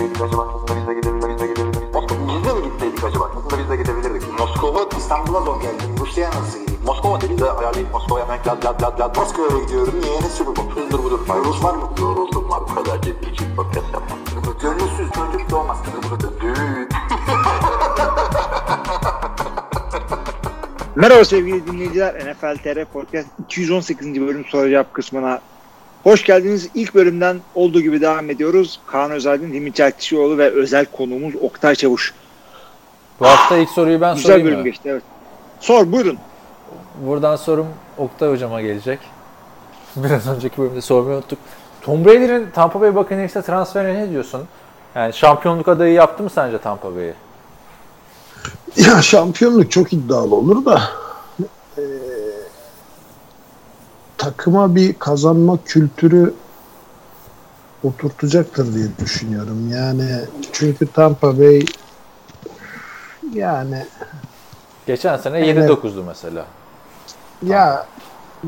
gitseydik acaba? Aslında biz de gidebilirdik. Biz de mi gitseydik acaba? Aslında biz de gidebilirdik. Moskova, İstanbul'a zor geldim. Rusya'ya nasıl gideyim? Moskova dedi de ayarlayıp Moskova'ya hemen lad lad lad lad. Moskova'ya gidiyorum. Niye? Ne Super Bowl? Hızdır budur. Rus var mı? Yoruldum var. Bu kadar ciddi ciddi podcast yapmam. Gönülsüz çocuk doğmaz. Düğün. Merhaba sevgili dinleyiciler. NFL TR Podcast 218. bölüm soru cevap kısmına hoş geldiniz. İlk bölümden olduğu gibi devam ediyoruz. Kaan Özaydın, Dimit Çeltikçioğlu ve özel konuğumuz Oktay Çavuş. Bu hafta ilk soruyu ben Güzel sorayım bölüm mı? geçti evet. Sor buyurun. Buradan sorum Oktay hocama gelecek. Biraz önceki bölümde sormayı unuttuk. Tom Brady'nin Tampa Bay Buccaneers'e transferine ne diyorsun? Yani şampiyonluk adayı yaptı mı sence Tampa Bay'i? Ya şampiyonluk çok iddialı olur da eee, takıma bir kazanma kültürü oturtacaktır diye düşünüyorum. Yani çünkü Tampa Bay yani Geçen sene Evet. 7-9'du mesela. ya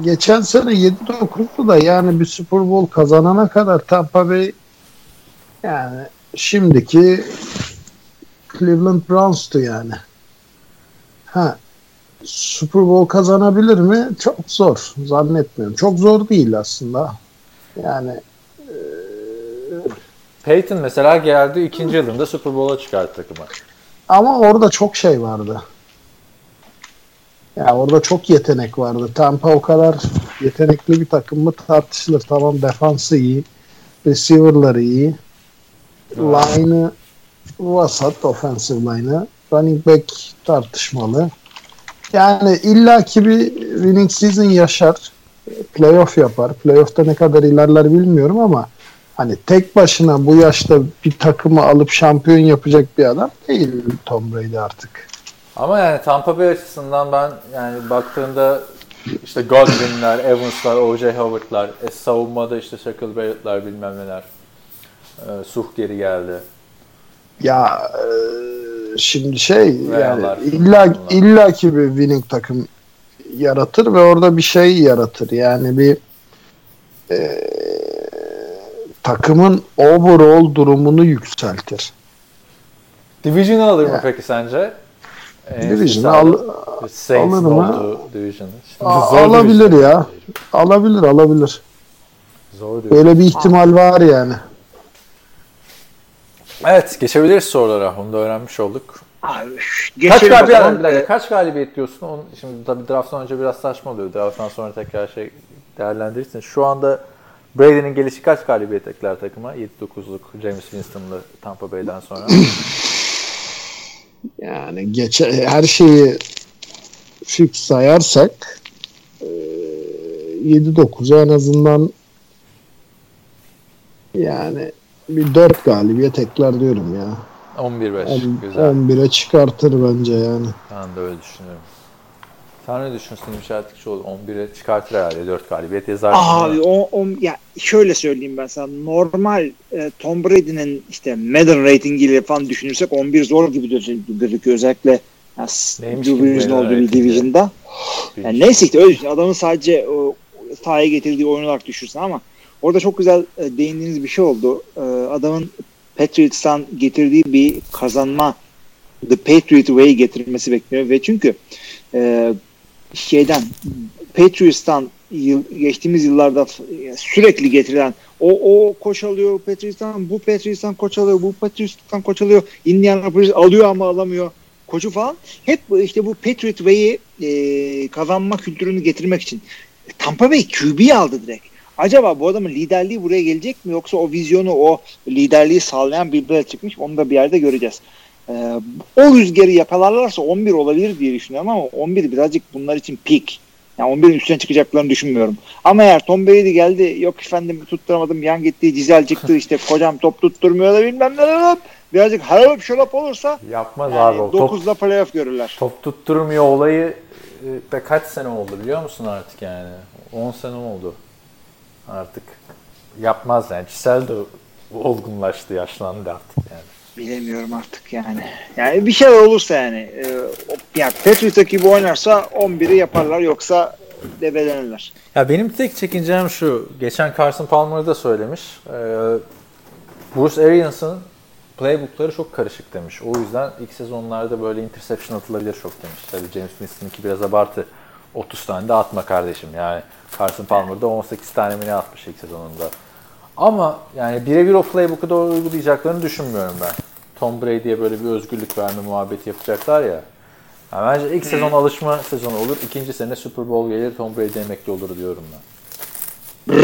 geçen sene 7-9'du da yani bir Super Bowl kazanana kadar Tampa Bay yani şimdiki Cleveland Browns'tu yani. Ha Super Bowl kazanabilir mi? Çok zor. Zannetmiyorum. Çok zor değil aslında. Yani Peyton mesela geldi ikinci yılında Super Bowl'a çıkarttı takımı. ama orada çok şey vardı. Ya orada çok yetenek vardı. Tampa o kadar yetenekli bir takım mı tartışılır. Tamam defansı iyi. Receiver'ları iyi. Line'ı vasat offensive line'ı. Running back tartışmalı. Yani illaki bir winning season yaşar. Playoff yapar. Playoff'ta ne kadar ilerler bilmiyorum ama hani tek başına bu yaşta bir takımı alıp şampiyon yapacak bir adam değil Tom Brady artık. Ama yani Tampa Bay açısından ben yani baktığında işte Godwin'ler, Evans'lar, O.J. Howard'lar, e, savunmada işte Shaquille Barrett'lar bilmem neler. E, Suh geri geldi. Ya e, şimdi şey yani illa illa ki bir winning takım yaratır ve orada bir şey yaratır. Yani bir e, takımın overall durumunu yükseltir. Division'ı alır mı Ya. peki sence? En Division'ı sağda- al, alır mı? zor alabilir division. ya. alabilir alabilir. Zor division. Böyle bir ihtimal var yani. Evet geçebiliriz sorulara. Onu da öğrenmiş olduk. Abi, Kaç galibiyet, bir dakika, kaç galibiyet diyorsun? Onu, şimdi tabii drafttan önce biraz saçma oluyor. Drafttan sonra tekrar şey değerlendirirsin. Şu anda Brady'nin gelişi kaç galibiyet ekler takıma? 7-9'luk James Winston'lı Tampa Bay'den sonra. Yani geçe, her şeyi fix sayarsak e, 7-9'a en azından yani bir 4 galibiyet ekler diyorum ya. 11-5. On- Güzel. 11'e çıkartır bence yani. Ben de öyle düşünüyorum. Sen ne düşünüyorsun İmşaatçı oldu? 11'e çıkartır herhalde 4 galibiyet yazarsın. Abi o, o ya şöyle söyleyeyim ben sana. Normal e, Tom Brady'nin işte Madden ratingiyle falan düşünürsek 11 zor gibi gözü- gözüküyor özellikle ya, s- Neymiş ki Division Madden olduğu bir division'da. Yani neyse işte öyle düşün. Adamın sadece o, sahaya getirdiği oyun olarak düşünsün ama orada çok güzel e, değindiğiniz bir şey oldu. E, adamın Patriots'tan getirdiği bir kazanma The Patriot Way getirmesi bekleniyor ve çünkü e, şeyden Patriots'tan yıl, geçtiğimiz yıllarda f- sürekli getirilen o o koç alıyor Patriots'tan bu Patriots'tan koç alıyor bu Patriots'tan koç alıyor Indianapolis alıyor ama alamıyor koçu falan hep işte bu Patriot Way'i e, kazanma kültürünü getirmek için Tampa Bay QB'yi aldı direkt. Acaba bu adamın liderliği buraya gelecek mi yoksa o vizyonu o liderliği sağlayan bir Belichick çıkmış onu da bir yerde göreceğiz. Ee, o rüzgarı yakalarlarsa 11 olabilir diye düşünüyorum ama 11 birazcık bunlar için peak. Yani 11'in üstüne çıkacaklarını düşünmüyorum. Ama eğer Tom Brady geldi yok efendim tutturamadım yan gitti cizel çıktı işte kocam top tutturmuyor da bilmem ne birazcık harap şarap olursa Yapmaz yani abi o. Top, 9'da playoff görürler. top tutturmuyor olayı e, be kaç sene oldu biliyor musun artık yani? 10 sene oldu. Artık yapmaz yani. Cisel de olgunlaştı, yaşlandı artık yani. Bilemiyorum artık yani. Yani bir şeyler olursa yani. E, yani Patriots gibi oynarsa 11'i yaparlar yoksa debelenirler. Ya benim tek çekincem şu. Geçen Carson Palmer da söylemiş. Ee, Bruce Arians'ın playbookları çok karışık demiş. O yüzden ilk sezonlarda böyle interception atılabilir çok demiş. Tabii James Winston'ınki biraz abartı. 30 tane de atma kardeşim. Yani Carson Palmer'da 18 tane mi ne atmış ilk sezonunda. Ama yani birebir o playbook'u da uygulayacaklarını düşünmüyorum ben. Tom Brady'ye böyle bir özgürlük verme muhabbeti yapacaklar ya. Yani bence ilk sezon alışma sezonu olur. ikinci sene Super Bowl gelir Tom Brady emekli olur diyorum ben.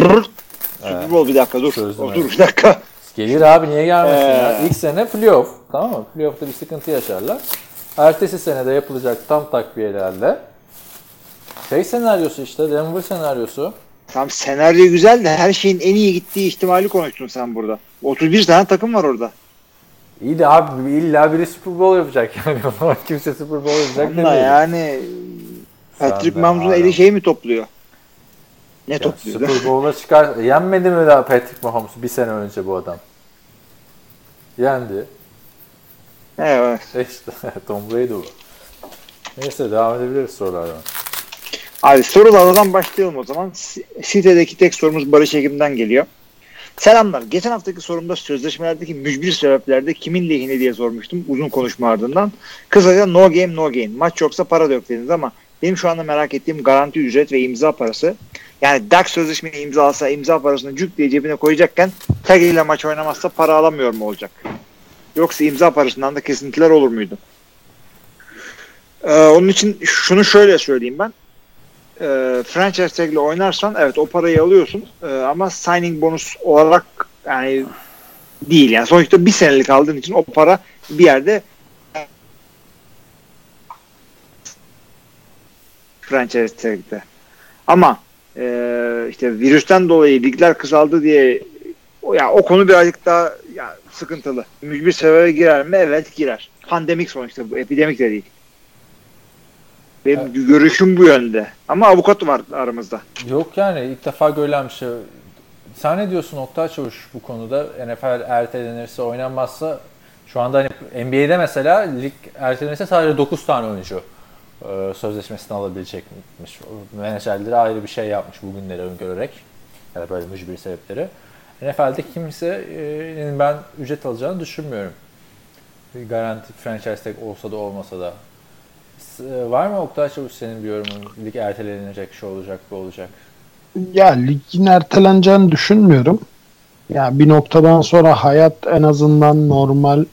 Super Bowl bir dakika dur. Otur evet. bir dakika. Gelir abi niye gelmesin Ee. ya? İlk sene playoff. Tamam mı? Playoff'ta bir sıkıntı yaşarlar. Ertesi senede yapılacak tam takviyelerle şey senaryosu işte Denver senaryosu. Tam senaryo güzel de her şeyin en iyi gittiği ihtimali konuştun sen burada. 31 tane takım var orada. İyi de abi illa biri Super Bowl yapacak yani. Kimse Super Bowl yapacak demiyor. yani Patrick Mahomes'un eli şey mi topluyor? Ne Ya topluyor? Super Bowl'a çıkar. Yenmedi mi daha Patrick Mahomes bir sene önce bu adam? Yendi. Evet. E işte Tom Brady bu. Neyse devam edebiliriz sorulardan. Abi sorulardan başlayalım o zaman. Sitedeki tek sorumuz Barış Ekim'den geliyor. Selamlar. Geçen haftaki sorumda sözleşmelerdeki mücbir sebeplerde kimin lehine diye sormuştum uzun konuşma ardından. Kısaca no game no gain. Maç yoksa para dediniz ama benim şu anda merak ettiğim garanti ücret ve imza parası. Yani Dak sözleşmeyi imza alsa imza parasını cük diye cebine koyacakken tag ile maç oynamazsa para alamıyor mu olacak? Yoksa imza parasından da kesintiler olur muydu? Ee, onun için şunu şöyle söyleyeyim ben e, franchise tag ile oynarsan evet o parayı alıyorsun E, ama signing bonus olarak yani değil yani sonuçta bir senelik aldığın için o para bir yerde franchise tag'de. Ama e, işte virüsten dolayı ligler kısaldı diye o ya o konu birazcık daha ya, sıkıntılı. Mücbir sebebe girer mi? Evet girer. Pandemik sonuçta bu. Epidemik de değil. Benim görüşüm bu yönde. Ama avukat var aramızda. Yok yani ilk defa görülen bir şey. Sen ne diyorsun Oktay Çavuş bu konuda? NFL ertelenirse oynanmazsa şu anda hani NBA'de mesela lig ertelenirse sadece 9 tane oyuncu e, sözleşmesini alabilecekmiş. Menajerleri ayrı bir şey yapmış bugünleri öngörerek. Yani böyle mücbir sebepleri. NFL'de kimsenin ben ücret alacağını düşünmüyorum. Garanti franchise tag olsa da olmasa da. S- Var mı Oktay Çavuş senin bir yorumun? Lig ertelenecek, şu olacak, bu olacak. Ya ligin erteleneceğini düşünmüyorum. Ya bir noktadan sonra hayat en azından normal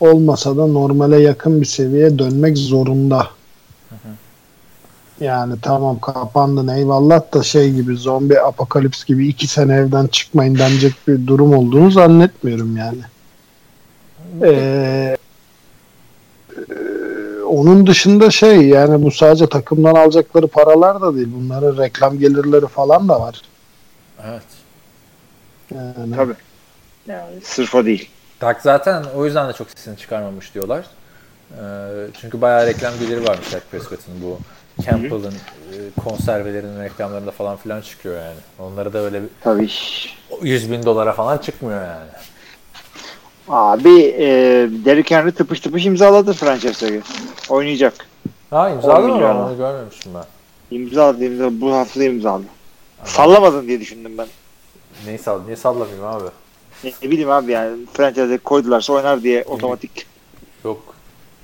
olmasa da normale yakın bir seviyeye dönmek zorunda. Yani tamam kapandın eyvallah da şey gibi zombi apokalips gibi iki sene evden çıkmayın denecek bir durum olduğunu zannetmiyorum yani. Ee, e, onun dışında şey yani bu sadece takımdan alacakları paralar da değil. Bunların reklam gelirleri falan da var. Evet. Yani, Tabii. Yani sırf o değil. Dak zaten o yüzden de çok sesini çıkarmamış diyorlar. Ee, çünkü bayağı reklam geliri varmış Dak Prescott'ın bu Campbell'ın e, konservelerinin reklamlarında falan filan çıkıyor yani. Onlara da öyle bir Tabii. 100 bin dolara falan çıkmıyor yani. Abi e, Derrick Henry tıpış tıpış imzaladı franchise'e. Oynayacak. Ha imzaladı 10 mı? Onu görmemiştim ben. İmzaladı, imzaladı. Bu hafta imzaladı. Sallamadın diye düşündüm ben. Neyi sall niye sallamayayım abi? Ne, ne bileyim abi yani franchise'e koydularsa oynar diye otomatik. Yok.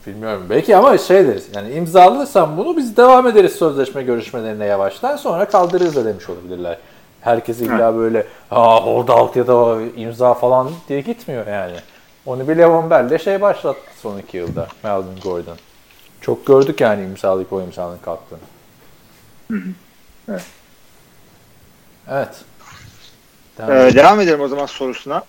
Bilmiyorum. Belki ama şeydir. Yani imzalarsan bunu biz devam ederiz sözleşme görüşmelerine yavaştan sonra kaldırırız da demiş olabilirler. Herkes illa böyle aa hold out ya da imza falan diye gitmiyor yani. Onu bir Levan Bell'le şey başlattı son iki yılda. Melvin Gordon. Çok gördük yani imzalayıp o imzanın kalktığını. Evet. Evet. Devam Ee, edelim. devam edelim o zaman sorusuna.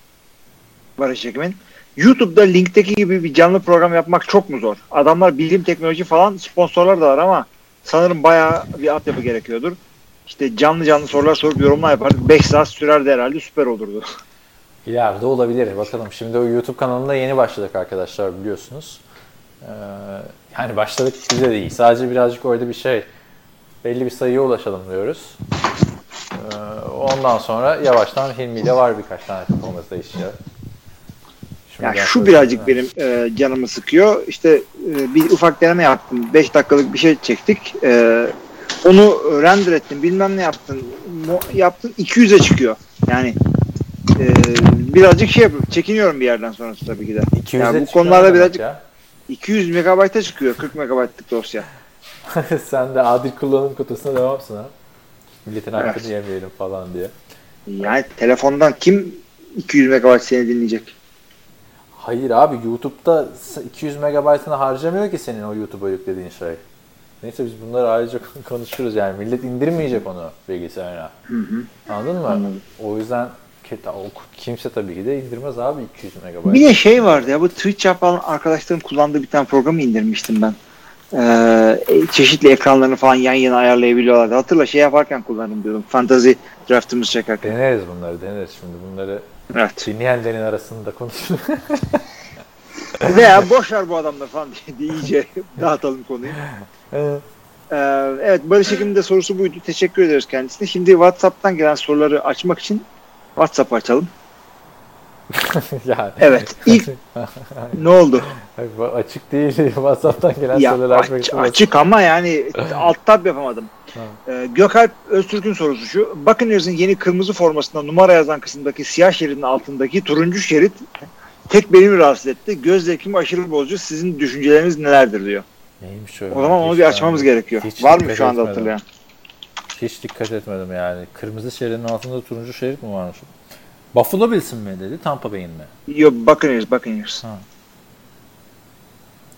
Barış Ekim'in. YouTube'da linkteki gibi bir canlı program yapmak çok mu zor? Adamlar bilim, teknoloji falan sponsorlar da var ama sanırım bayağı bir altyapı gerekiyordur. İşte canlı canlı sorular sorup yorumlar yapardık. 5 saat sürerdi herhalde süper olurdu. İleride olabilir. Bakalım. Şimdi o YouTube kanalında yeni başladık arkadaşlar biliyorsunuz. Ee, yani başladık bize değil. Sadece birazcık orada bir şey belli bir sayıya ulaşalım diyoruz. Ee, ondan sonra yavaştan Hilmi ile var birkaç tane takımımızda iş ya. Yani şu birazcık söyleyeyim. benim e, canımı sıkıyor. İşte e, bir ufak deneme yaptım. 5 dakikalık bir şey çektik. E, onu render ettim. Bilmem ne yaptın. Mo- yaptın 200'e çıkıyor. Yani e, birazcık şey yapıyorum. Çekiniyorum bir yerden sonrası tabii ki de. 200'e Yani bu konularda birazcık ya. 200 megabayta çıkıyor. 40 megabaytlık dosya. Sen de adil kullanım kutusuna devamsın ha. Milletin hakkını Evet. yemeyelim falan diye. Yani telefondan kim 200 megabayt seni dinleyecek? Hayır abi YouTube'da 200 megabaytını harcamıyor ki senin o YouTube'a yüklediğin şey. Neyse biz bunları ayrıca konuşuruz yani. Millet indirmeyecek onu bilgisayarına. Anladın mı? Anladım. O yüzden kimse tabii ki de indirmez abi 200 megabayt. Bir de şey vardı ya bu Twitch yapan arkadaşların kullandığı bir tane programı indirmiştim ben. Ee, çeşitli ekranlarını falan yan yana ayarlayabiliyorlardı. Hatırla şey yaparken kullandım diyordum. Fantasy draftımızı çekerken. Deneriz bunları deneriz şimdi bunları Evet. dinleyenlerin arasında konuşuruz. Veya boş ver bu adamlar falan diye, iyice dağıtalım konuyu. Evet. Ee, evet Barış Ekim'in de sorusu buydu. Teşekkür ederiz kendisine. Şimdi WhatsApp'tan gelen soruları açmak için WhatsApp açalım. yani. Evet. İlk ne oldu? Açık değil. WhatsApp'tan gelen Ya sorular aç- açık ama yani alt tab yapamadım. Ee, Gökalp Öztürk'ün sorusu şu. Buccaneers'ın yeni kırmızı formasında numara yazan kısımdaki siyah şeridin altındaki turuncu şerit tek beni rahatsız etti. Göz zevkimi aşırı bozucu. Sizin düşünceleriniz nelerdir diyor. Neymiş öyle? O zaman onu bir açmamız ben- gerekiyor. Var mı şu anda etmedim. hatırlayan? Hiç dikkat etmedim yani. Kırmızı şeridin altında turuncu şerit mi varmış? Buffalo Bills'in mi dedi? Tampa Bay'in mi? Yok Buccaneers, Buccaneers. Ha.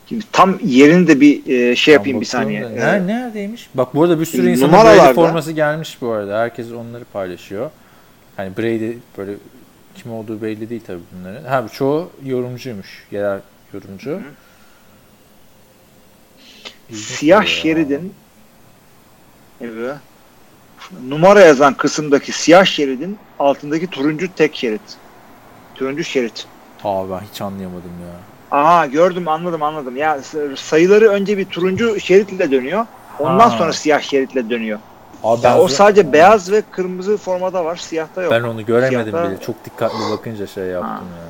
Şimdi tam yerini de bir e, şey yapayım Ben bir saniye. bakıyorum Ee, da- Ner- neredeymiş? Bak bu arada bir sürü E, insanın Brady forması gelmiş bu arada. Herkes onları paylaşıyor. Hani Brady böyle kim olduğu belli değil tabii bunların. Ha çoğu yorumcuymuş. Yerel yorumcu. İlginç siyah şeridin evet, numara yazan kısımdaki siyah şeridin altındaki turuncu tek şerit. Turuncu şerit. Abi ben hiç anlayamadım ya. Aha gördüm anladım anladım. Ya sayıları önce bir turuncu şeritle dönüyor. Ondan Ha. sonra siyah şeritle dönüyor. Abi Ya ben, o sadece beyaz ve kırmızı formada var. Siyahta yok. ben onu göremedim Siyahta- bile. Çok dikkatli bakınca şey yaptım Ha. ya.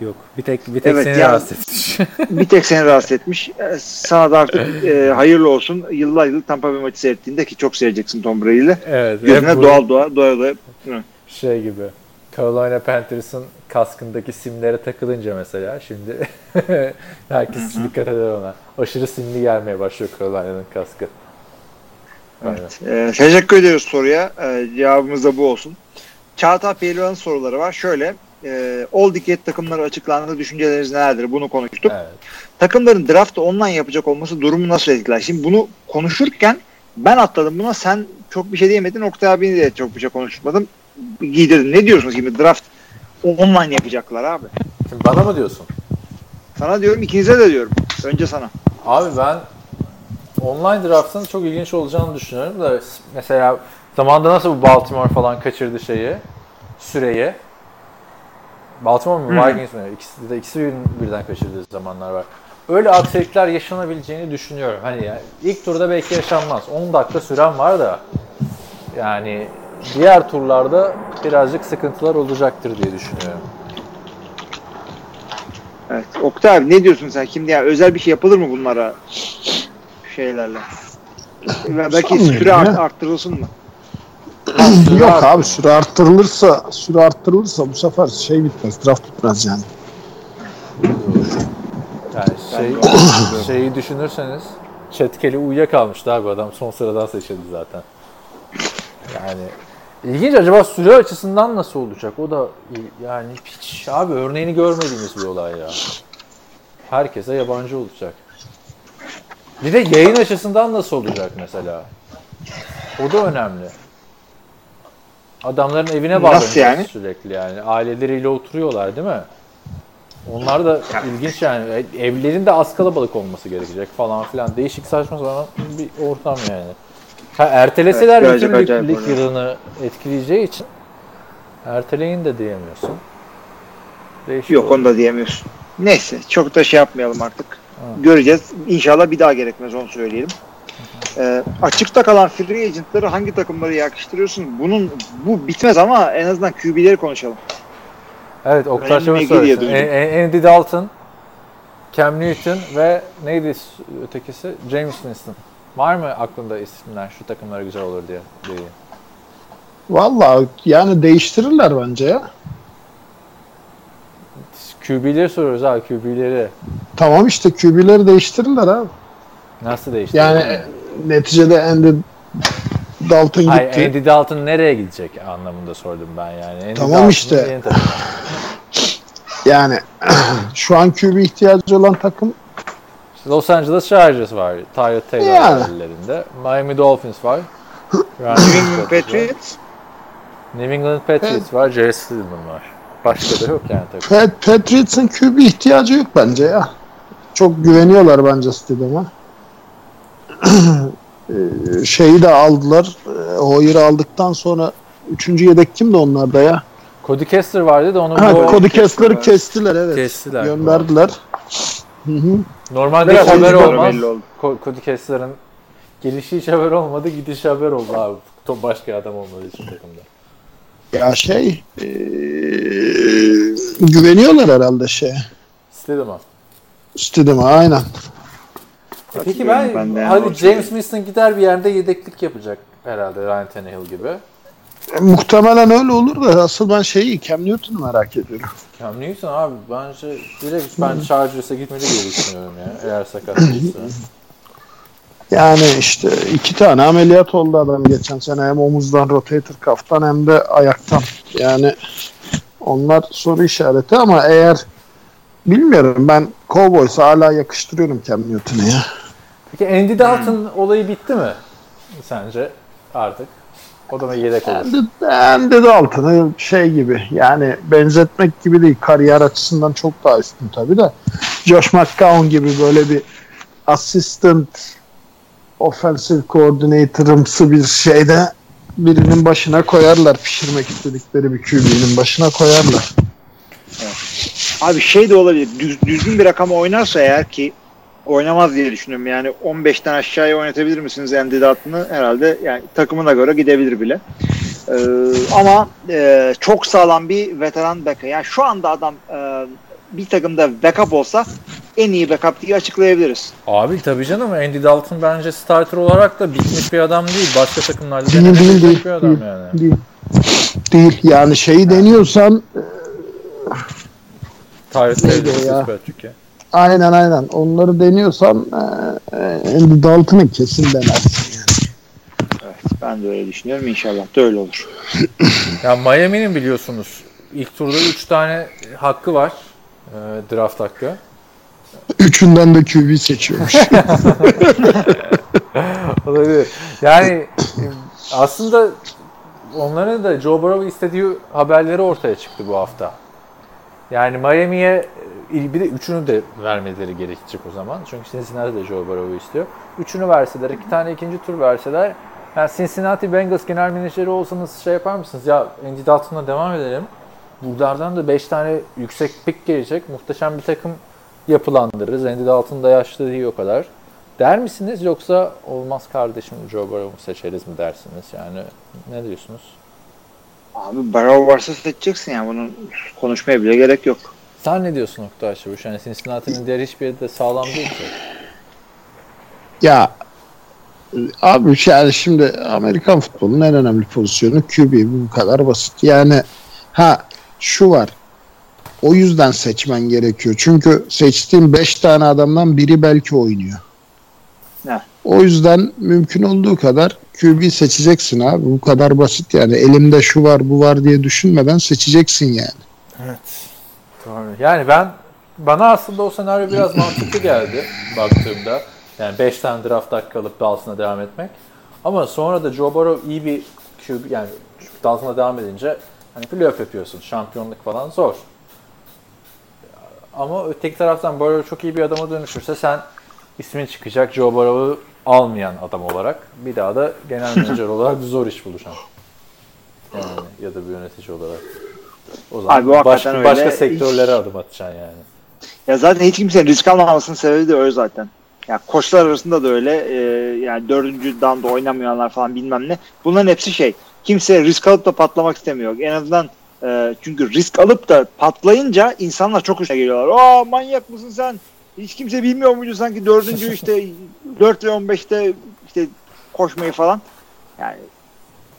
Yok. Bir tek bir tek Evet, seni ya- rahatsız etmiş. bir tek seni rahatsız etmiş. E, Sana da artık e, hayırlı olsun. Yıllar yıl Tampa Bay maçı seyrettiğinde ki çok seveceksin Tom Brady'yle. evet. Gözüne bu- doğal doğa doya doya. şey gibi. Carolina Panthers'ın kaskındaki simlere takılınca mesela şimdi herkes dikkat eder ona. Aşırı simli gelmeye başlıyor Carolina'nın kaskı. Aynen. Evet. E, teşekkür ediyoruz soruya. E, cevabımız da bu olsun. Çağatay Pehlivan'ın soruları var. Şöyle e, All Decade takımları açıklandığı düşünceleriniz nelerdir? Bunu konuştuk. Evet. Takımların draftı online yapacak olması durumu nasıl etkiler? Şimdi bunu konuşurken ben atladım buna. Sen çok bir şey diyemedin. Oktay abini de çok bir şey konuşmadım. Giydirdin. Ne diyorsunuz şimdi draft online yapacaklar abi? Şimdi bana mı diyorsun? Sana diyorum ikinize de diyorum. Önce sana. Abi ben online draft'ın çok ilginç olacağını düşünüyorum da mesela zamanda nasıl bu Baltimore falan kaçırdı şeyi, süreyi. Baltimore mu. Vikings mi? İkisi de ikisi bir- birden kaçırdığı zamanlar var. Öyle aksilikler yaşanabileceğini düşünüyorum. Hani ya, ilk turda belki yaşanmaz. 10 dakika süren var da yani diğer turlarda birazcık sıkıntılar olacaktır diye düşünüyorum. Evet. Oktay abi ne diyorsun sen? Şimdi ya özel bir şey yapılır mı bunlara şeylerle? Belki süre art- arttırılsın mı? Yok abi süre arttırılırsa süre arttırılırsa bu sefer şey bitmez. Draft bitmez yani. Yani şey, şeyi düşünürseniz Çetkeli uyuyakalmıştı abi adam son sıradan seçildi zaten. Yani ilginç acaba süre açısından nasıl olacak? O da yani hiç abi örneğini görmediğimiz bir olay ya. Herkese yabancı olacak. Bir de yayın açısından nasıl olacak mesela? O da önemli. Adamların evine Nasıl bağlanacak yani? sürekli yani. Aileleriyle oturuyorlar değil mi? Onlar da ilginç yani. Evlerin de az kalabalık olması gerekecek falan filan. Değişik saçma sapan bir ortam yani. Ha, erteleseler Evet, bütün lig, lig yılını etkileyeceği için erteleyin de diyemiyorsun. Değişik Yok oluyor. onu da diyemiyorsun. Neyse çok da şey yapmayalım artık. Ha. Göreceğiz. İnşallah bir daha gerekmez onu söyleyelim. Ee, açıkta kalan free agentları hangi takımları yakıştırıyorsun? Bunun bu bitmez ama en azından QB'leri konuşalım. Evet Oktay diye söylesin. A- A- Andy Dalton, Cam Newton ve neydi ötekisi? James Winston. Var mı aklında isimler şu takımlara güzel olur diye? diye. Vallahi yani değiştirirler bence ya. QB'leri soruyoruz abi QB'leri. Tamam işte QB'leri değiştirirler abi. Nasıl değişti? Yani neticede Andy Dalton gitti. Hayır, Andy Dalton nereye gidecek anlamında sordum ben yani. Andy Tamam Dalton'un işte. Yani şu an QB ihtiyacı olan takım Los Angeles Chargers var. Tyrod Taylor Yani. ellerinde. Miami Dolphins var. New England. Patriots New England Patriots var. Jerry Stidham var. Başka da yok yani takım. Pat Patriots'ın QB ihtiyacı yok bence ya. Çok güveniyorlar bence Stidham'a. Şeyi de aldılar. Hoyer'ı aldıktan sonra üçüncü yedek kimdi onlarda ya? Cody Kessler vardı da onu Ha, Cody Kessler'ı kestiler evet. kestiler. Gönderdiler. Hı hı. Normalde Biraz haber olmaz. Cody Kessler'ın gelişi hiç haber olmadı, gidişi haber oldu abi. Top başka adam olmadığı için takımda. Ya şey ee, güveniyorlar herhalde şey. İstedim ama. Stidham'a aynen. Peki ben, Ben de yani o James Winston gider bir yerde yedeklik yapacak herhalde Ryan Tannehill gibi. E, muhtemelen öyle olur da asıl ben şeyi Cam Newton'u merak ediyorum. Cam Newton abi bence direkt ben Chargers'a gitmeli diye düşünüyorum ya eğer sakat değilse. Yani işte iki tane ameliyat oldu adam geçen sene hem omuzdan rotator kaftan hem de ayaktan. Yani onlar soru işareti ama eğer bilmiyorum ben Cowboys'a hala yakıştırıyorum Cam Newton'u ya. Peki Andy Dalton olayı bitti mi sence artık? O da mı yedek olur? Andy, Andy Dalton'ı şey gibi yani benzetmek gibi değil kariyer açısından çok daha üstün tabii de Josh McCown gibi böyle bir assistant offensive coordinator'ımsı bir şeyde birinin başına koyarlar pişirmek istedikleri bir QB'nin başına koyarlar. Abi şey de olabilir. Düz, düzgün bir rakama oynarsa eğer ki oynamaz diye düşünüyorum. Yani 15'ten aşağıya oynatabilir misiniz Andy Dalton'ı? Herhalde yani takımına göre gidebilir bile. Ee, ama e, çok sağlam bir veteran backup. Yani şu anda adam e, bir takımda backup olsa en iyi backup diye açıklayabiliriz. Abi tabii canım Andy Dalton bence starter olarak da bitmiş bir adam değil. Başka takımlarda Değil değil değil. bir adam Değil, yani. değil. Değil. Yani şeyi deniyorsan Taylor, o ya? Aynen aynen onları deniyorsan e, e, Dalton'ı kesin denersin. Yani. Evet, ben de öyle düşünüyorum. İnşallah da öyle olur. Ya Miami'nin biliyorsunuz ilk turda 3 tane hakkı var. e, draft hakkı. Üçünden de QB seçiyormuş. Olabilir. Yani e, aslında onların da Joe Burrow istediği haberleri ortaya çıktı bu hafta. Yani Miami'ye bir de üçünü de vermeleri gerekecek o zaman. Çünkü Cincinnati de Joe Burrow'u istiyor. Üçünü verseler, iki tane ikinci tur verseler yani Cincinnati Bengals genel menajeri olsanız şey yapar mısınız? Ya Andy Dalton'la devam edelim. Buralardan da 5 tane yüksek pick gelecek. Muhteşem bir takım yapılandırırız. Andy Dalton da yaşlı değil o kadar. Der misiniz yoksa olmaz kardeşim Joe Burrow'u seçeriz mi dersiniz? Yani ne diyorsunuz? Abi Barrow varsa seçeceksin yani. Bunun konuşmaya bile gerek yok. Sen ne diyorsun Oktay Çavuş? Yani Cincinnati'nin diğer hiçbir yeri de sağlam değil ki. ya abi yani şimdi Amerikan futbolunun en önemli pozisyonu QB bu kadar basit. Yani ha şu var. O yüzden seçmen gerekiyor. Çünkü seçtiğin 5 tane adamdan biri belki oynuyor. Ne? O yüzden mümkün olduğu kadar QB seçeceksin abi. Bu kadar basit yani. Elimde şu var bu var diye düşünmeden seçeceksin yani. Evet. Doğru. Yani ben bana aslında o senaryo biraz mantıklı geldi baktığımda. Yani 5 tane draft hakkı alıp Dalton'a devam etmek. Ama sonra da Joe Burrow iyi bir QB yani Dalton'a devam edince hani playoff yapıyorsun. Şampiyonluk falan zor. Ama öteki taraftan Burrow çok iyi bir adama dönüşürse sen ismin çıkacak Joe Burrow'u almayan adam olarak bir daha da genel menajer olarak zor iş bulacaksın. Yani ya da bir yönetici olarak. O zaman Abi o başka, öyle. başka sektörlere adım atacaksın yani. Ya zaten hiç kimsenin risk almamasının sebebi de öyle zaten. Ya koçlar arasında da öyle. e, yani dördüncü down'da oynamayanlar falan bilmem ne. Bunların hepsi şey. Kimse risk alıp da patlamak istemiyor. En azından e, çünkü risk alıp da patlayınca insanlar çok hoşuna geliyorlar. Aa manyak mısın sen? Hiç kimse bilmiyor muydu sanki dördüncü işte 4 ve 15'te işte koşmayı falan. Yani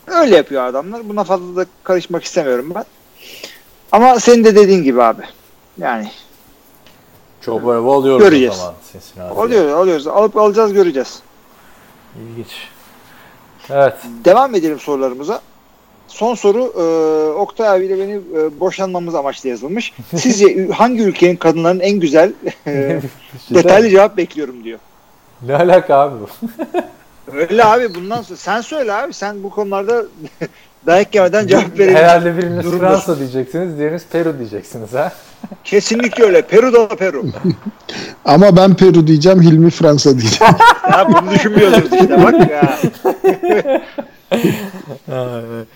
öyle yapıyor adamlar. Buna fazla da karışmak istemiyorum ben. Ama senin de dediğin gibi abi. Yani Çok böyle alıyoruz Göreceğiz. o zaman Cincinnati'yi. alıyoruz, alıyoruz. Alıp alacağız göreceğiz. İlginç. Evet. Devam edelim sorularımıza. Son soru e, Oktay abiyle beni e, boşanmamız amaçlı yazılmış. Sizce hangi ülkenin kadınların en güzel e, detaylı cevap bekliyorum diyor. Ne alaka abi bu? Öyle abi bundan sonra sen söyle abi sen bu konularda dayak yemeden cevap verin. Herhalde biriniz Durumda. Fransa diyeceksiniz, diğeriniz Peru diyeceksiniz ha. Kesinlikle öyle. Peru da Peru. Ama ben Peru diyeceğim, Hilmi Fransa diyeceğim. ya bunu düşünmüyorsunuz işte bak ya. evet.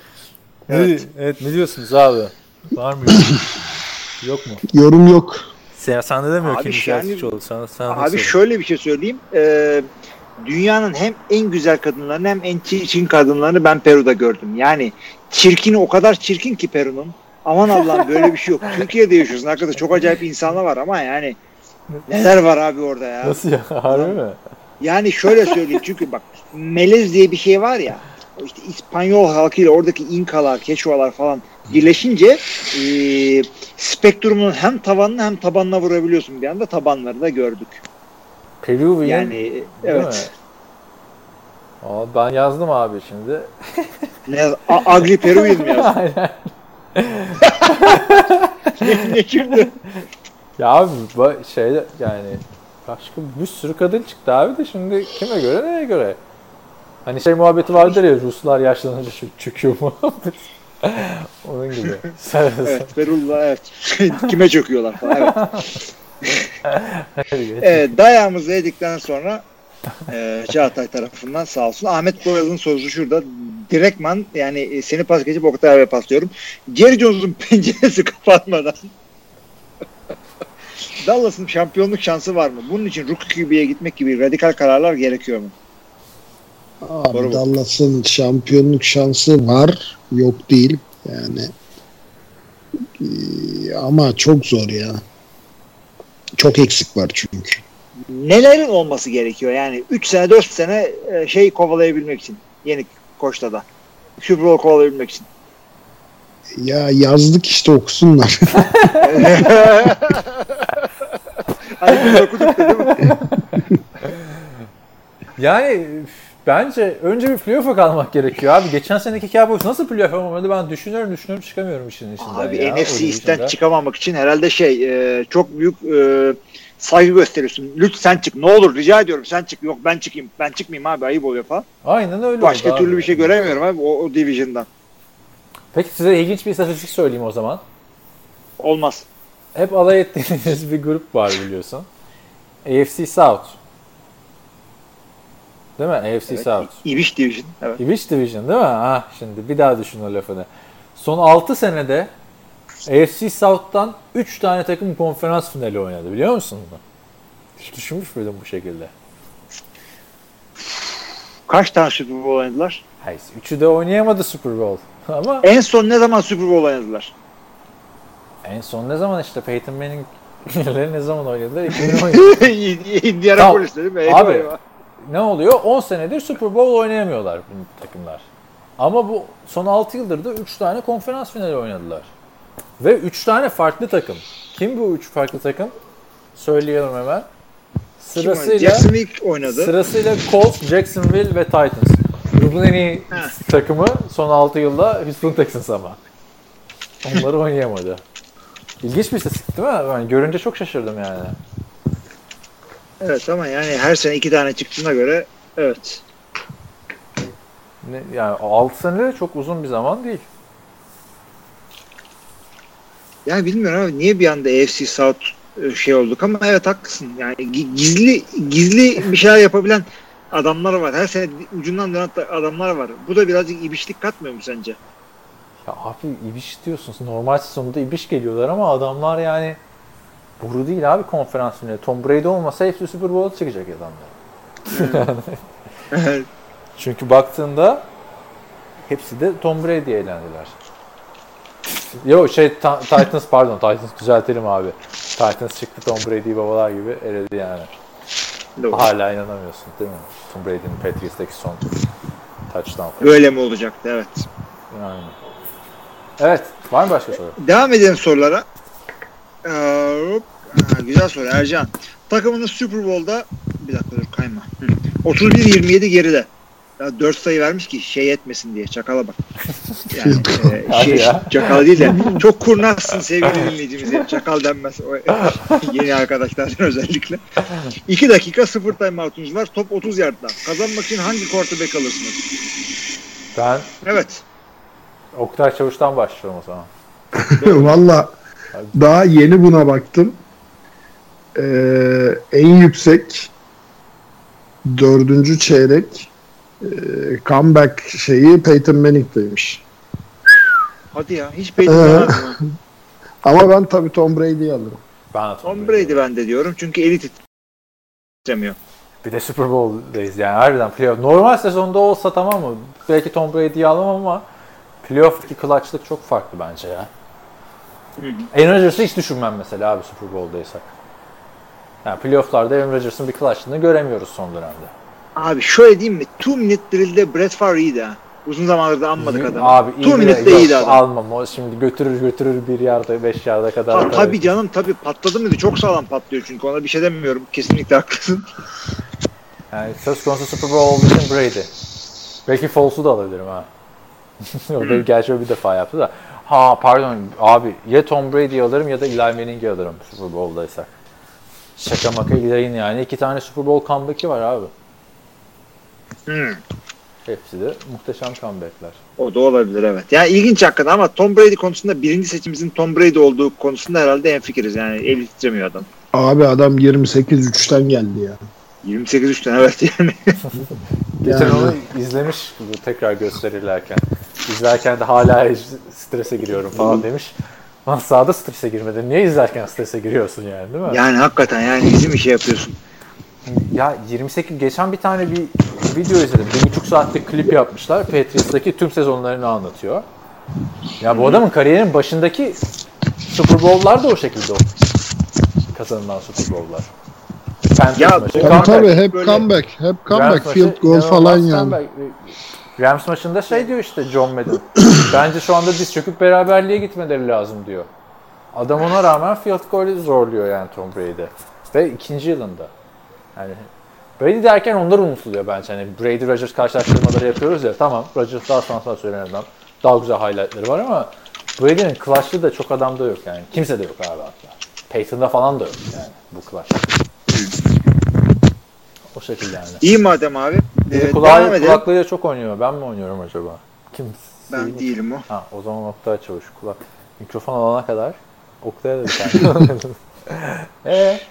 Evet. evet ne diyorsunuz abi? Var mı? Yok mu? Yorum yok. Sen, sende de mi yok? Abi Abi yani- oldu. Sana, sana Abi şöyle bir şey söyleyeyim. Ee, dünyanın hem en güzel kadınlarını hem en çirkin kadınlarını ben Peru'da gördüm. Yani çirkini o kadar çirkin ki Peru'nun. Aman Allah'ım böyle bir şey yok. Türkiye'de yaşıyorsun arkadaş. Çok acayip insanlar var ama yani neler var abi orada ya. Nasıl ya? Harbi mi? Yani şöyle söyleyeyim çünkü bak melez diye bir şey var ya işte İspanyol halkıyla oradaki İnkalar, Keşualar falan birleşince e, spektrumun hem tavanını hem tabanına vurabiliyorsun bir anda tabanları da gördük. Peruvian Yani evet. Aa, ben yazdım abi şimdi. Ne yaz- A- Ugly Peruvian mı yazdın? Aynen. ne, ne çıktı? Ya abi bu şeyde yani başka bir sürü kadın çıktı abi de şimdi kime göre neye göre? Hani şey muhabbeti vardır ya Ruslar yaşlanınca çö- çöküyor muhabbet. Onun gibi. Evet Perul'la evet. Kime çöküyorlar falan evet. Evet, dayağımızı yedikten sonra e, Çağatay tarafından sağ olsun. Ahmet Boyal'ın sorusu şurada. Direktman yani e, seni pas geçip Oktay abiye paslıyorum. Jerry Jones'un penceresi kapatmadan Dallas'ın şampiyonluk şansı var mı? Bunun için rookie QB'ye gitmek gibi radikal kararlar gerekiyor mu? Abi? Dallas'ın şampiyonluk şansı var. Yok değil. Yani Ee, ama çok zor ya. Çok eksik var çünkü. Nelerin olması gerekiyor? Yani 3 sene 4 sene e, şey kovalayabilmek için. Yeni koçta da. Bowl kovalayabilmek için. Ya yazdık işte okusunlar. Hani okuduk da değil mi? Yani bence önce bir playoff'a kalmak gerekiyor abi. Geçen seneki Cowboys nasıl playoff yapamadı ben düşünüyorum düşünüyorum çıkamıyorum işin içinden Abi ya. NFC East'ten çıkamamak için herhalde şey e, çok büyük e, saygı gösteriyorsun. Lütfen sen çık. Ne olur rica ediyorum sen çık. Yok ben çıkayım. Ben çıkmayayım abi ayıp oluyor falan. Aynen öyle Başka oldu türlü abi. bir şey göremiyorum abi o, o division'dan. Peki size ilginç bir istatistik söyleyeyim o zaman. Olmaz. Hep alay ettiğiniz bir grup var biliyorsun. AFC South. Değil mi? AFC Evet. South. İbiş division. Evet. Ibiş Division değil mi? Ha şimdi bir daha düşün o lafını. Son 6 senede AFC South'tan 3 tane takım konferans finali oynadı biliyor musun bunu? Hiç düşünmüş müydün bu şekilde? Kaç tane Super Bowl oynadılar? Hayır, üçü de oynayamadı Super Bowl. Ama En son ne zaman Super Bowl oynadılar? en son ne zaman işte Peyton Manning ne zaman oynadılar? 2017. Indianapolis'te değil mi? Abi. Ne oluyor? 10 senedir Super Bowl oynayamıyorlar bu takımlar. Ama bu son 6 yıldır da 3 tane konferans finali oynadılar. Ve 3 tane farklı takım. Kim bu 3 farklı takım? Söyleyelim hemen. Sırasıyla Jacksonville oynadı. sırasıyla Colts, Jacksonville ve Titans. Grubun en iyi Ha. takımı son 6 yılda Houston Texans ama. Onları oynayamadı. İlginç bir istatistik değil mi? Ben görünce çok şaşırdım yani. Evet ama yani her sene iki tane çıktığına göre evet. Ne, yani 6 sene de çok uzun bir zaman değil. Yani bilmiyorum abi niye bir anda AFC South e, şey olduk ama evet haklısın. Yani gi- gizli gizli bir şeyler yapabilen adamlar var. Her sene ucundan dönen adamlar var. Bu da birazcık ibişlik katmıyor mu sence? Ya abi ibiş diyorsunuz. Normal sezonda ibiş geliyorlar ama adamlar yani boru değil abi konferans finali. Tom Brady olmasa hepsi Super Bowl'a çıkacak adamlar. Çünkü baktığında hepsi de Tom Brady'ye eğlendiler. Yo şey Ta- Titans pardon Titans düzeltelim abi. Titans çıktı Tom Brady'yi babalar gibi eledi yani. Doğru. Hala inanamıyorsun değil mi? Tom Brady'nin Patriots'taki son touchdown. Öyle mi olacaktı evet. Yani. Evet. Var mı başka soru? Devam edelim sorulara. Ee, güzel soru Ercan. Takımınız Super Bowl'da bir dakika dur kayma. Hı. 31-27 geride. Ya 4 sayı vermiş ki şey etmesin diye. Çakala bak. Yani, e, Hadi şey, ya. çakal değil de çok kurnazsın sevgili dinleyicimiz. Çakal denmez. O, yeni arkadaşlardan özellikle. 2 dakika 0 timeout'unuz var. Top 30 yardta. Kazanmak için hangi quarterback alırsınız? Ben Evet. Oktay Çavuş'tan başlıyorum o zaman. Valla daha yeni buna baktım. Ee, en yüksek dördüncü çeyrek e, comeback şeyi Peyton Manning'deymiş. Hadi ya. Hiç Peyton Ee, demezdim ha. Ama ben tabii Tom Brady'yi alırım. Ben de Tom Brady ben de diyorum. Çünkü eli titremiyor. Bir de Super Bowl'dayız yani harbiden playoff. Normal sezonda olsa tamam mı? Belki Tom Brady'yi alamam ama playoff'taki clutchlık çok farklı bence ya. Aaron Rodgers'ı hiç düşünmem mesela abi Super Bowl'daysak. Yani playoff'larda Aaron Rodgers'ın bir clutchlığını göremiyoruz son dönemde. Abi şöyle diyeyim mi? Two Minute Drill'de Brett Favre iyiydi ha. Uzun zamandır da anmadık adamı. Abi Two de- Minute'de iyiydi adam. Almam. O şimdi götürür götürür bir yarda beş yarda kadar. Ha, atar. tabii canım tabii patladı mıydı? Çok sağlam patlıyor çünkü ona bir şey demiyorum. Kesinlikle haklısın. Yani söz konusu Super Bowl olduğu için Brady. Belki Foles'u da alabilirim ha. o da gerçi o bir defa yaptı da. Ha pardon abi ya Tom Brady'yi alırım ya da Eli Manning'i alırım Super Bowl'daysak. Şaka maka giderin yani. iki tane Super Bowl comeback'i var abi. Hmm. Hepsi de muhteşem comeback'ler. O da olabilir evet. Yani ilginç hakikaten ama Tom Brady konusunda birinci seçimimizin Tom Brady olduğu konusunda herhalde enfikiriz. Yani eli titremiyor adam. Abi adam 28-3'ten geldi ya. 28-3'ten evet yani. Geçen Yani. onu izlemiş bu tekrar gösterirlerken. İzlerken de hala strese giriyorum falan demiş. Lan sahada strese girmedin. Niye izlerken strese giriyorsun yani değil mi? yani hakikaten yani bizim işe yapıyorsun. Ya 28 geçen bir tane bir video izledim. Bir buçuk saatlik klip yapmışlar. Patriots'taki tüm sezonlarını anlatıyor. Ya bu adamın kariyerinin başındaki Super Bowl'lar da o şekilde o. Kazanılan Super Bowl'lar. Panthers Ya, maçı, tabii, Tabii hep comeback. Hep comeback. Field goal falan yani. comeback. Rams maçında şey diyor işte John Madden. Bence şu anda diz çöküp beraberliğe gitmeleri lazım diyor. Adam ona rağmen field goal'ü zorluyor yani Tom Brady. Ve ikinci yılında. Yani Brady derken onlar unutuluyor bence. Hani Brady Rodgers karşılaştırmaları yapıyoruz ya. Tamam Rodgers daha sansasyonel adam. Daha güzel highlightları var ama Brady'nin clutch'lığı da çok adamda yok yani. Kimse de yok abi hatta. Peyton'da falan da yok yani bu clutch. O şekilde yani. İyi madem abi. Ee, kulağı, devam edelim. kulaklığı çok oynuyor. Ben mi oynuyorum acaba? Kim? Ben değilim o. Ha, o zaman Oktay Çavuş. Kulak. Mikrofon alana kadar Oktay'a da bir tane. Eee?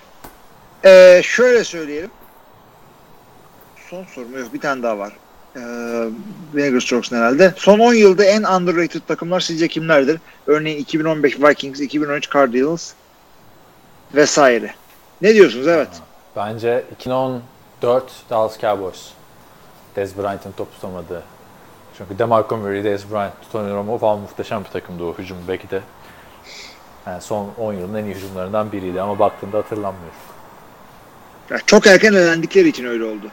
Ee, şöyle söyleyelim. Son sorum yok bir tane daha var. Ee, Vinegar Strokes'un herhalde. Son 10 yılda en underrated takımlar sizce kimlerdir? Örneğin 2015 Vikings, 2013 Cardinals vesaire. Ne diyorsunuz? Evet. Bence 2014 Dallas Cowboys. Dez Bryant'ın top tutamadığı. Çünkü DeMarco Murray, Dez Bryant tutamıyor ama o falan muhteşem bir takımdı o hücum belki de. Yani son 10 yılın en iyi hücumlarından biriydi ama baktığında hatırlanmıyor. Ya çok erken elendikleri için öyle oldu.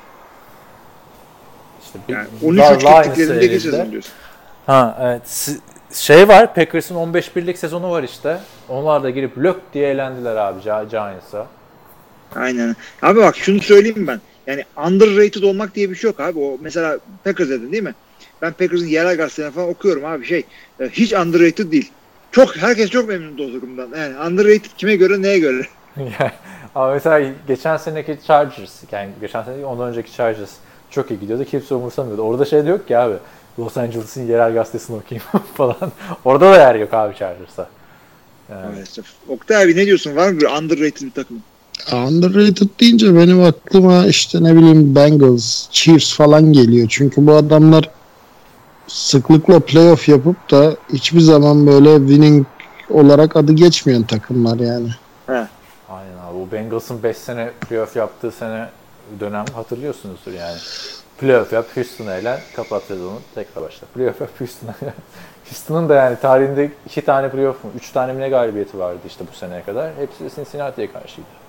İşte bir Yani Dar 13-3 Lions gittiklerindeki serisinde- sezon diyorsun. Ha evet. Şey var, Packers'ın 15 birlik sezonu var işte. Onlar da girip lök diye elendiler abi Gi- Giants'a. Aynen. Abi bak şunu söyleyeyim ben. Yani underrated olmak diye bir şey yok abi. O mesela Packers dedin değil mi? Ben Packers'ın yerel gazetelerini falan okuyorum abi şey. e, Hiç underrated değil. Çok herkes çok memnun o durumdan. Yani underrated kime göre neye göre? Ama mesela geçen seneki Chargers, yani geçen sene ondan önceki Chargers çok iyi gidiyordu. Kimse umursamıyordu. Orada şey de yok ki abi. Los Angeles'ın yerel gazetesini okuyayım falan. Orada da yer yok abi Chargers'a. Yani, Maalesef. Oktay abi ne diyorsun? Var mı bir underrated bir takım? Underrated deyince benim aklıma işte ne bileyim Bengals, Chiefs falan geliyor. Çünkü bu adamlar sıklıkla playoff yapıp da hiçbir zaman böyle winning olarak adı geçmeyen takımlar yani. Aynen abi. Bu Bengals'ın 5 sene playoff yaptığı sene dönem hatırlıyorsunuzdur yani. Playoff yap, Houston'a elen, kapat sezonu, tekrar başla. Playoff yap, Houston'a. Houston'ın da yani tarihinde iki tane playoff mu, üç tane mi ne galibiyeti vardı işte bu seneye kadar. Hepsi de Cincinnati'ye karşıydı.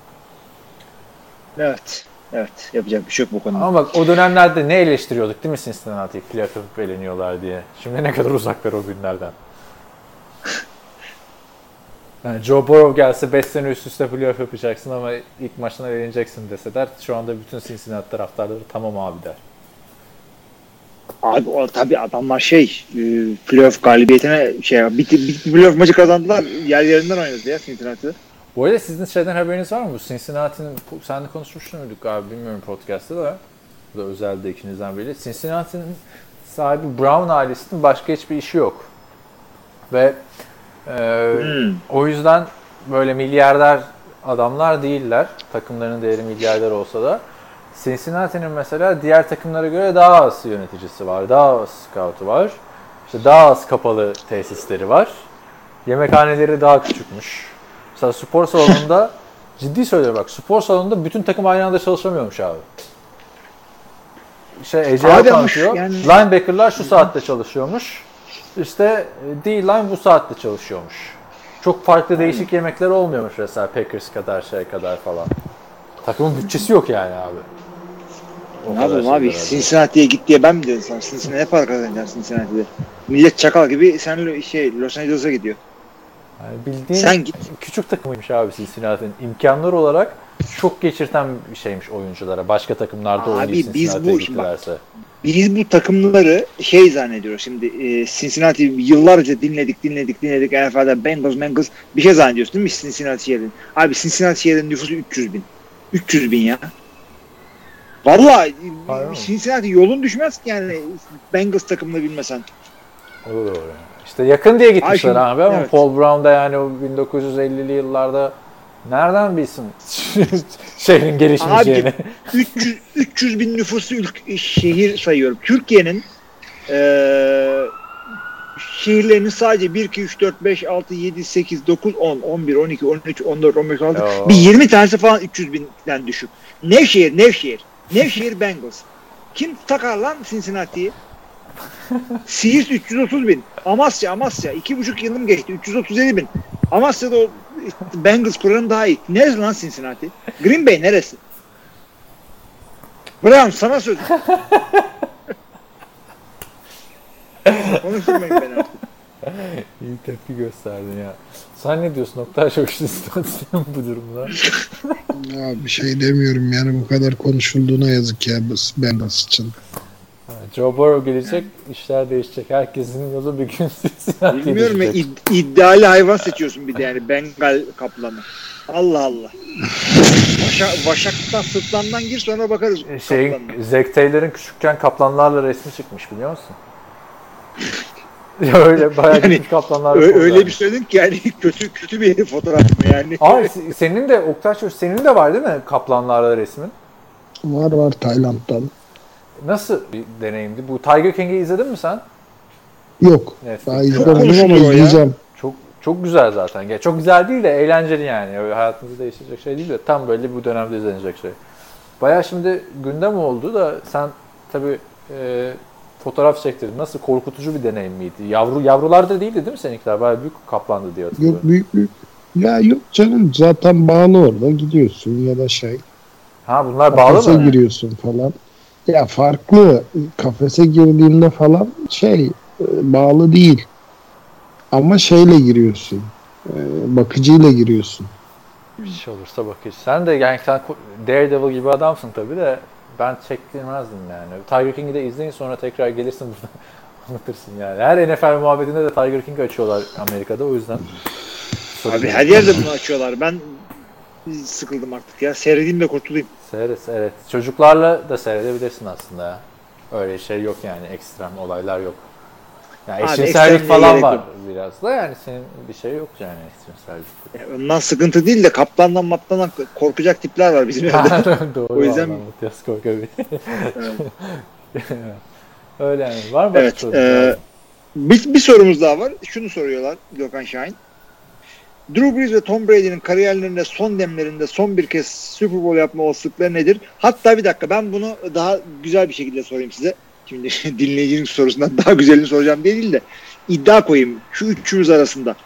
Evet. Evet. Yapacak bir şey yok bu konuda. Ama bak o dönemlerde ne eleştiriyorduk değil mi Cincinnati'yi playoff yapıp eleniyorlar diye. Şimdi ne kadar uzaklar o günlerden. Yani Joe Burrow gelse 5 sene üst üste playoff yapacaksın ama ilk maçtan eleneceksin deseler şu anda bütün Cincinnati taraftarları tamam abi der. Abi o tabii adamlar şey e, playoff galibiyetine şey bir, bir, bir playoff maçı kazandılar. Yer yerinden oynadı ya Cincinnati'de. Bu arada sizin şeyden haberiniz var mı? Bu Cincinnati'nin, sen de konuşmuş muyduk abi bilmiyorum podcast'ta da. Bu da özelde ikinizden biri. Cincinnati'nin sahibi Brown ailesinin başka hiçbir işi yok. Ve e, Hmm. o yüzden böyle milyarder adamlar değiller. Takımlarının değeri milyarder olsa da. Cincinnati'nin mesela diğer takımlara göre daha az yöneticisi var. Daha az scout'u var. İşte daha az kapalı tesisleri var. Yemekhaneleri daha küçükmüş. Mesela spor salonunda ciddi söylüyorum bak spor salonunda bütün takım aynı anda çalışamıyormuş abi. Şey Ece şu- yani- Linebacker'lar şu saatte çalışıyormuş. İşte e, D-line bu saatte çalışıyormuş. Çok farklı değişik yemekler olmuyormuş mesela Packers kadar şey kadar falan. Takımın bütçesi yok yani abi. O Ne yapalım abi? Cincinnati'ye git diye ben mi dedim sana? Cincinnati ne para kazanacaksın Cincinnati'de? Millet çakal gibi sen şey Los Angeles'a gidiyor. Yani bildiğin Sen git. küçük takımıymış abi Cincinnati'nin. İmkanlar olarak çok geçirten bir şeymiş oyunculara. Başka takımlarda oynayıp biz Cincinnati'ye gittilerse. Biz bu takımları şey zannediyoruz şimdi e, Cincinnati yıllarca dinledik dinledik dinledik NFL'de Bengals Bengals bir şey zannediyorsun değil mi Cincinnati yerin? Abi Cincinnati yerin nüfusu 300 bin. 300 bin ya. Mi? Cincinnati yolun düşmez ki yani Bengals takımını bilmesen. O da doğru. yani. İşte yakın diye gitmişler şimdi- abi ama evet. Paul Brown da yani o 1950'li yıllarda nereden bilsin şehrin gelişmeyeceğini. 300, 300 bin nüfusu ülk- şehir sayıyorum. Türkiye'nin eee şehirlerinin sadece 1, 2, 3, 4, 5, 6, 7, 8, 9, 10, 11, 12, 13, 14, 15, 16 Yo. bir 20 tanesi falan 300 binden düşük. Nevşehir, Nevşehir. Nevşehir Bengals. Kim takar lan Cincinnati'yi? Siirt 330 bin. Amasya, Amasya. 2,5 yılım geçti. 337 bin. Amasya'da o Bengals kuranın daha iyi. Neresi lan Cincinnati? Green Bay neresi? Brown sana söz. Konuşturmayın beni artık. İyi tepki gösterdin ya. Sen ne diyorsun Oktay Çavuş'un istatisyon bu durumda? Ya bir şey demiyorum yani bu kadar konuşulduğuna yazık ya Bengals için. Joe Burrow gelecek, işler değişecek. Herkesin yolu bir gün Cincinnati'ye Bilmiyorum ya id- iddialı hayvan seçiyorsun bir de yani Bengal kaplanı. Allah Allah. Vaşa, Vaşak'tan sırtlandan gir sonra bakarız Şeyin, kaplanına. Zack Taylor'ın küçükken kaplanlarla resmi çıkmış biliyor musun? öyle bayağı Yani küçük poz öyle vermiş. bir söyledin ki yani kötü kötü bir fotoğraf mı yani? Abi se- senin de Oktay Çavuş senin de var değil mi kaplanlarla resmin? Var var Tayland'dan. Nasıl bir deneyimdi? Bu Tiger King'i izledin mi sen? Yok. Netflix. Daha izlemedim ama izleyeceğim. Çok çok güzel zaten. Ya Çok güzel değil de eğlenceli yani. Öyle hayatınızı değiştirecek şey değil de tam böyle bu dönemde izlenecek şey. Baya şimdi gündem oldu da sen tabii e, fotoğraf çektirdin. Nasıl korkutucu bir deneyim miydi? Yavru yavrularda değildi değil mi seninkiler? Baya büyük kaplandı diye hatırlıyorum. Yok büyük büyük. Ya yok canım zaten bağlı orada gidiyorsun ya da şey Ha bunlar bağlı kafese mı? giriyorsun falan. Ya farklı kafese girdiğinde falan şey e, bağlı değil. Ama şeyle giriyorsun. e, Bakıcıyla giriyorsun. Bir şey olursa bakış. Sen de yani sen Daredevil gibi adamsın tabii de ben çektirmezdim yani. Tiger King'i de izleyin sonra tekrar gelirsin burada anlatırsın yani. Her NFL muhabbetinde de Tiger King açıyorlar Amerika'da o yüzden. Abi her yerde bunu açıyorlar. Ben sıkıldım artık ya. Seyredeyim de kurtulayım. Seyret, evet. Çocuklarla da seyredebilirsin aslında ya. Öyle şey yok yani ekstrem olaylar yok. Yani Abi eşcinsellik falan var yok. biraz da yani senin bir şey yok yani eşcinsellik. Ya Ondan sıkıntı değil de kaplandan maptandan korkacak tipler var bizim evde. Doğru O yüzden- Matias Korkabi. Öyle yani. Var mı Evet. başka e, bir, bir sorumuz daha var. Şunu soruyorlar Gökhan Şahin. Drew Brees ve Tom Brady'nin kariyerlerinde son demlerinde son bir kez Super Bowl yapma olasılıkları nedir? Hatta bir dakika ben bunu daha güzel bir şekilde sorayım size. Şimdi dinleyicinin sorusundan daha güzelini soracağım diye değil de iddia koyayım şu üçümüz arasında.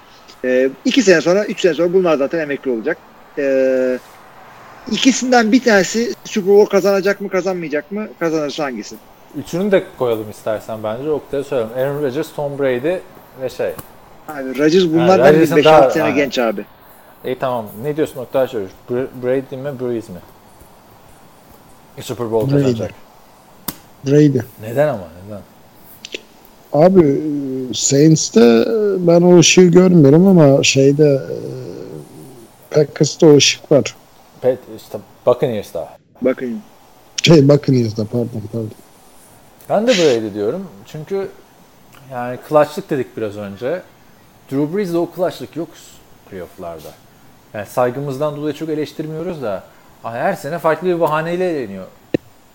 Ee, iki sene sonra, üç sene sonra bunlar zaten emekli olacak. Ee, ikisinden bir tanesi Super Bowl kazanacak mı kazanmayacak mı? Kazanırsa hangisi? Üçünü de koyalım istersen bence. Oktay'a söyleyeyim. Aaron Rodgers, Tom Brady ve şey Abi Rodgers bunlardan bir Rodgers'ın 5-6 daha- sene aynen. genç abi. İyi tamam. Ne diyorsun Oktay Çavuş? Br- Brady mi Breeze mi? Super Bowl Brady. kazanacak. Brady. Neden ama neden? Abi e, Saints'te e, ben o ışığı görmüyorum ama şeyde e, Packers'ta o ışık var. Pet, işte Buccaneers'ta. Bakın. Şey Buccaneers'da pardon pardon. Ben de Brady diyorum. Çünkü yani clutchlık dedik biraz önce. Drew Brees'de o clutchlık yok playoff'larda. Yani saygımızdan dolayı çok eleştirmiyoruz da her sene farklı bir bahaneyle eleniyor.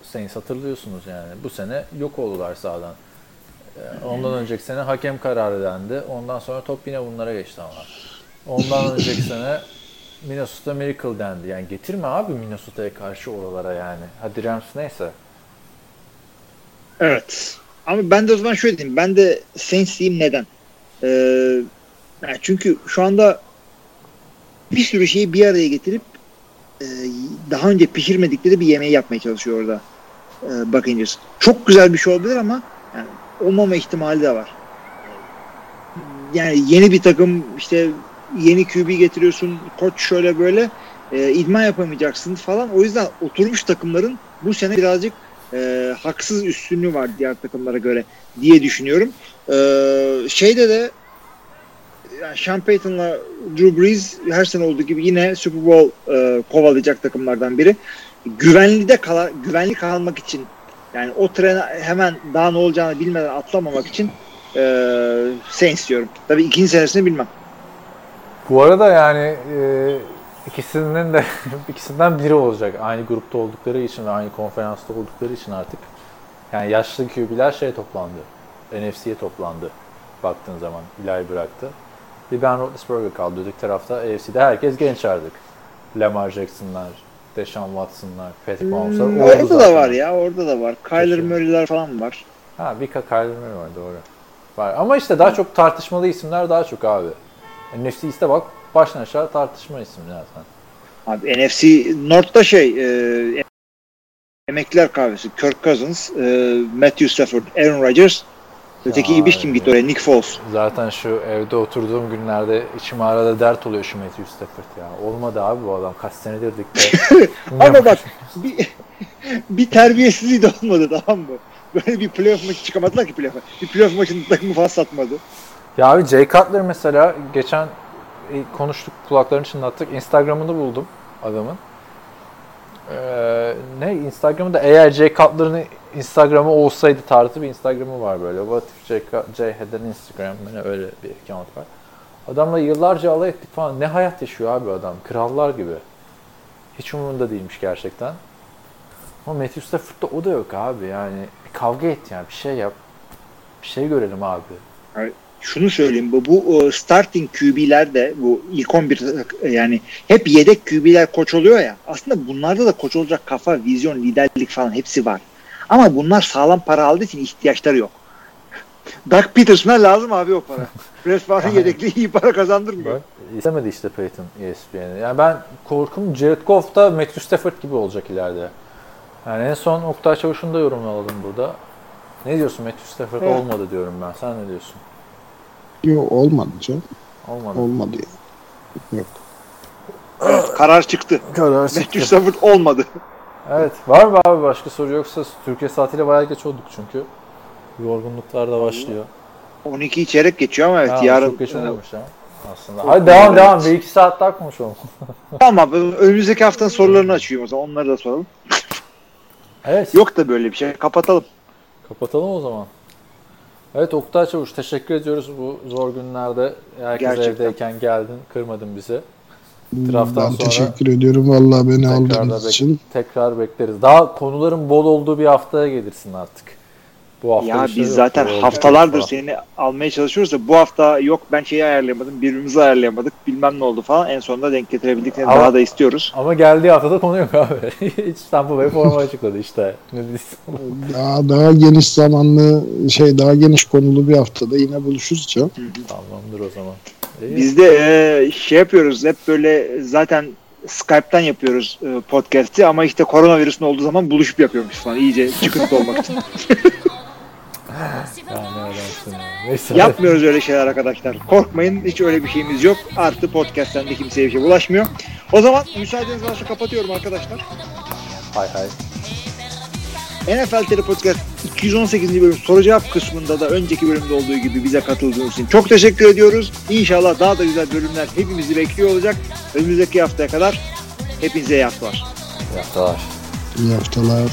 Saints hatırlıyorsunuz yani. Bu sene yok oldular sahadan. Ee, Ondan önceki sene hakem kararı dendi. Ondan sonra top yine bunlara geçti ama. Ondan önceki sene Minnesota Miracle dendi. Yani getirme abi Minnesota'ya karşı oralara yani. Hadi Rams neyse. Evet. Ama ben de o zaman şöyle diyeyim. Ben de Saints diyeyim neden? Ee, yani çünkü şu anda bir sürü şeyi bir araya getirip e, daha önce pişirmedikleri bir yemeği yapmaya çalışıyor orada e, Buccaneers. Çok güzel bir şey olabilir ama yani olmama ihtimali de var. Yani yeni bir takım işte yeni QB getiriyorsun koç şöyle böyle e, idman yapamayacaksın falan. O yüzden oturmuş takımların bu sene birazcık e, haksız üstünlüğü var diğer takımlara göre diye düşünüyorum. E, şeyde de yani Sean Payton'la Drew Brees her sene olduğu gibi yine Super Bowl e, kovalayacak takımlardan biri. Güvenli de kala, güvenli kalmak için yani o trene hemen daha ne olacağını bilmeden atlamamak için e, Saints diyorum. Tabii ikinci senesini bilmem. Bu arada yani e, ikisinin de ikisinden biri olacak. Aynı grupta oldukları için ve aynı konferansta oldukları için artık. Yani yaşlı QB'ler şey toplandı. NFC'ye toplandı. Baktığın zaman Eli bıraktı. Bir Ben Roethlisberger kaldı. Öteki tarafta AFC'de herkes genç artık. Lamar Jackson'lar, Deshaun Watson'lar, Patrick Mahomes'lar. Hmm, orada da zaten. var ya orada da var. Kyler. Murray'ler falan var. Ha bir Kyler Murray var doğru. Var. Ama işte daha çok tartışmalı isimler daha çok abi. NFC iste bak baştan aşağı tartışma ismi zaten. Abi NFC North'ta şey e, emekliler kahvesi. Kirk Cousins, e, Matthew Stafford, Aaron Rodgers. Öteki ibiş kim gitti oraya? Nick Foles. Zaten şu evde oturduğum günlerde içim arada dert oluyor şu Matthew Stafford ya. Olmadı abi bu adam kaç senedir dikte. Ama bak bir, bir terbiyesizliği de olmadı tamam mı? Böyle bir playoff maçı çıkamadılar ki playoff'a. Bir playoff maçında takımı falan satmadı. Ya abi Jay Cutler mesela geçen e, konuştuk kulaklarını çınlattık. Instagram'ını buldum adamın. Ee, ne Instagram'da eğer Jay Cutler'ın Instagram'ı olsaydı tarzı bir Instagram'ı var böyle. What if an Instagram? Yani öyle bir account var. Adamla yıllarca alay ettik falan. Ne hayat yaşıyor abi adam. Krallar gibi. Hiç umurunda değilmiş gerçekten. Ama Matthew Stafford'da o da yok abi yani. Bir kavga et yani bir şey yap. Bir şey görelim abi. Şunu söyleyeyim bu, bu e, starting QB'ler de bu ilk 11 e, yani hep yedek QB'ler koç oluyor ya. Aslında bunlarda da koç olacak kafa, vizyon, liderlik falan hepsi var. Ama bunlar sağlam para aldığı için ihtiyaçları yok. Doug Peterson'a lazım abi o para. Brett Favre'ın yedekliği iyi para kazandırmıyor. İstemedi işte Peyton ESPN'i. Yani ben korkum Jared Goff da Matthew Stafford gibi olacak ileride. Yani en son Oktay Çavuş'un da yorumunu alalım burada. Ne diyorsun Matthew Stafford Evet. olmadı diyorum ben. Sen ne diyorsun? Yok olmadı canım. Olmadı. Olmadı. Yok. Karar çıktı. Karar Matthew Stafford olmadı. Evet. Var mı abi başka soru yoksa Türkiye saatiyle bayağı geç olduk çünkü. Yorgunluklar da başlıyor. 12 çeyrek geçiyor ama evet Ha, yarın. Çok geç olmamış ya. Aslında. Hadi devam devam. Bir iki saat daha konuşalım. Tamam önümüzdeki haftanın sorularını açıyorum o zaman onları da soralım. Evet. Yok da böyle bir şey. Kapatalım. Kapatalım o zaman. Evet Oktay Çavuş teşekkür ediyoruz bu zor günlerde. Herkes Gerçekten. evdeyken geldin, kırmadın bizi. Draft'tan ben sonra teşekkür ediyorum vallahi beni aldığınız bek- için. tekrar bekleriz. Daha konuların bol olduğu bir haftaya gelirsin artık. Bu hafta Ya şey biz yok. zaten Bol haftalardır falan. seni almaya çalışıyoruz da bu hafta yok ben şeyi ayarlayamadım, birbirimizi ayarlayamadık, bilmem ne oldu falan. En sonunda denk getirebildiklerini Ama- daha da istiyoruz. Ama geldiği haftada konu yok abi. Hiç Tampa Bay forma açıkladı işte. Daha, daha geniş zamanlı şey daha geniş konulu bir haftada yine buluşuruz canım. Tamamdır o zaman. İyi. Biz de e, şey yapıyoruz hep böyle zaten Skype'tan yapıyoruz e, podcast'i ama işte koronavirüsün olduğu zaman buluşup yapıyormuş falan iyice çıkıntı olmak için. Neyse. Yapmıyoruz öyle şeyler arkadaşlar. Korkmayın hiç öyle bir şeyimiz yok. Artı podcast'ten de kimseye bir şey bulaşmıyor. O zaman müsaadeniz varsa kapatıyorum arkadaşlar. Hay hay. NFL Tele Podcast 218. bölüm soru cevap kısmında da önceki bölümde olduğu gibi bize katıldığınız için çok teşekkür ediyoruz. İnşallah daha da güzel bölümler hepimizi bekliyor olacak. Önümüzdeki haftaya kadar hepinize iyi haftalar. Yaptılar. İyi haftalar.